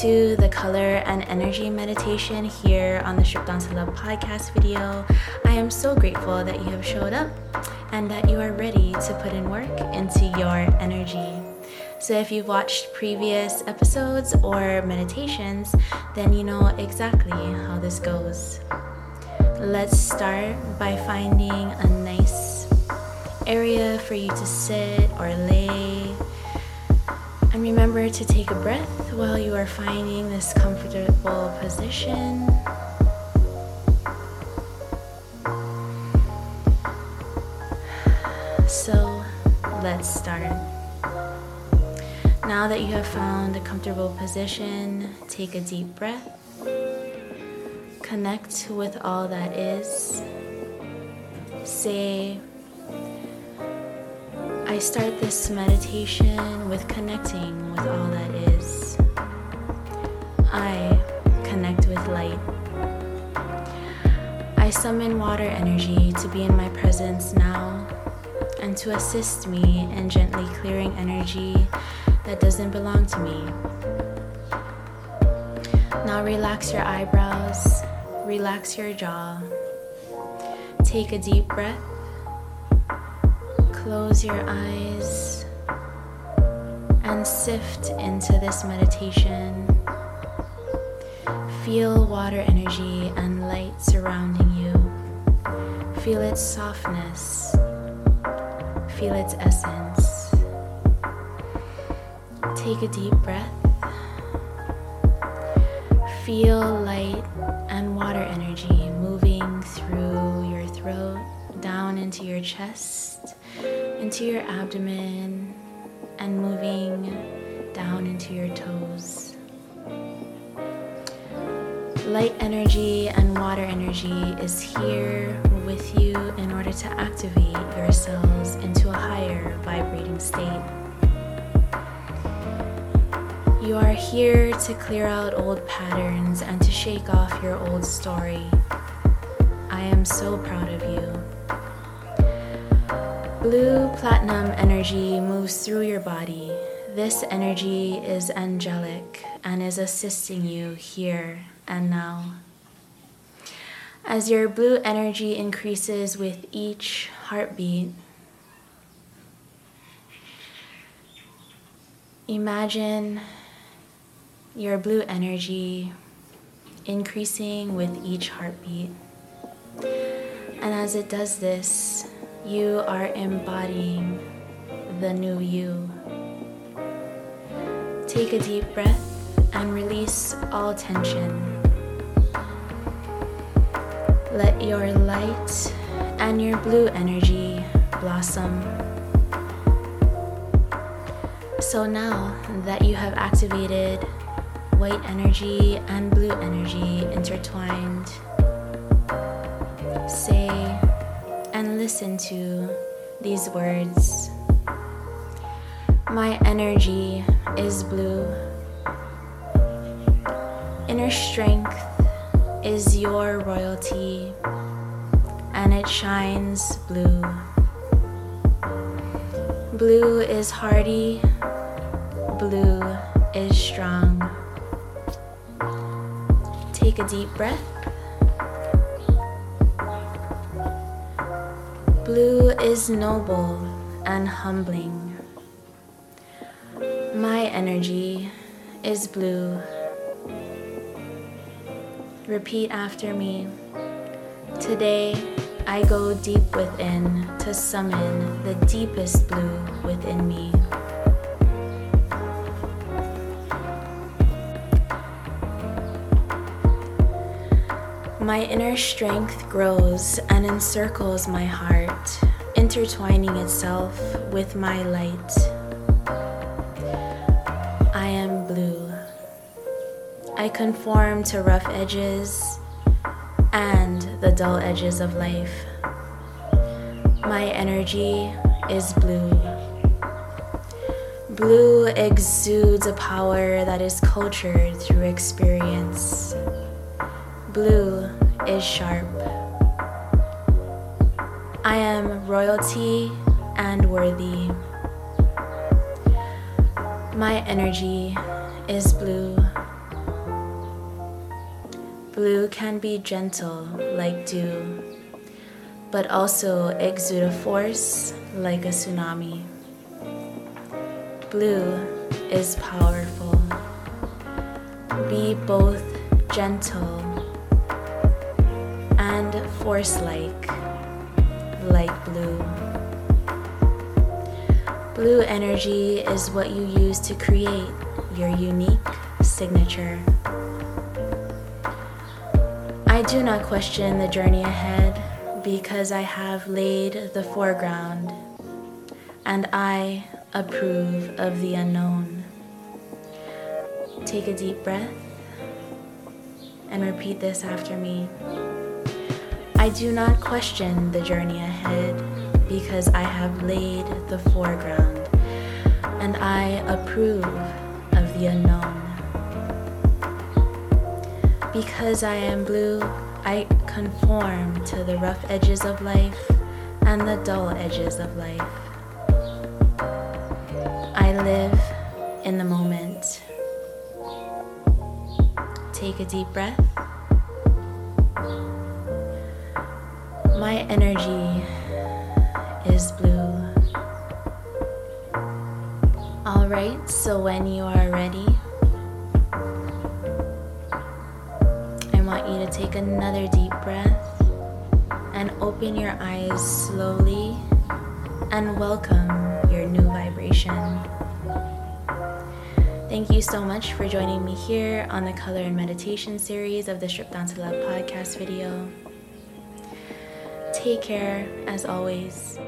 to the color and energy meditation here on the Strip Down to Love podcast video. I am so grateful that you have showed up and that you are ready to put in work into your energy. So, if you've watched previous episodes or meditations, then you know exactly how this goes. Let's start by finding a nice area for you to sit or lay and remember to take a breath while you are finding this comfortable position. Let's start. Now that you have found a comfortable position, take a deep breath. Connect with all that is. Say, I start this meditation with connecting with all that is. I connect with light. I summon water energy to be in my presence now and to assist me in gently clearing energy that doesn't belong to me. Now relax your eyebrows, relax your jaw. Take a deep breath close your eyes and sift into this meditation. Feel water energy and light surrounding you. Feel its softness. Feel its essence. Take a deep breath. Feel light and water energy moving through your throat, down into your chest into your abdomen and moving down into your toes. Light energy and water energy is here with you in order to activate yourselves into a higher vibrating state. You are here to clear out old patterns and to shake off your old story. I am so proud of you. Blue platinum energy moves through your body. This energy is angelic and is assisting you here and now. As your blue energy increases with each heartbeat, imagine your blue energy increasing with each heartbeat. And as it does this, you are embodying the new you. Take a deep breath and release all tension. Let your light and your blue energy blossom. So now that you have activated white energy and blue energy intertwined, say, and listen to these words. My energy is blue. Inner strength is your royalty, and it shines blue. Blue is hardy, blue is strong. Take a deep breath Blue is noble and humbling. My energy is blue. Repeat after me. Today, I go deep within to summon the deepest blue within me. My inner strength grows and encircles my heart, intertwining itself with my light. I conform to rough edges and the dull edges of life. My energy is blue. Blue exudes a power that is cultured through experience. Blue is sharp. I am royalty and worthy. My energy is blue. Blue can be gentle like dew, but also exude a force like a tsunami. Blue is powerful. Be both gentle and force like, like blue. Blue energy is what you use to create your unique signature. I do not question the journey ahead because I have laid the foreground and I approve of the unknown. Take a deep breath and repeat this after me. I do not question the journey ahead because I have laid the foreground and I approve of the unknown. Because I am blue, I conform to the rough edges of life and the dull edges of life. I live in the moment. Take a deep breath. My energy is blue. Alright, so when you are ready, you to take another deep breath and open your eyes slowly and welcome your new vibration. Thank you so much for joining me here on the Color and Meditation series of the Strip Down to Love podcast video. Take care as always.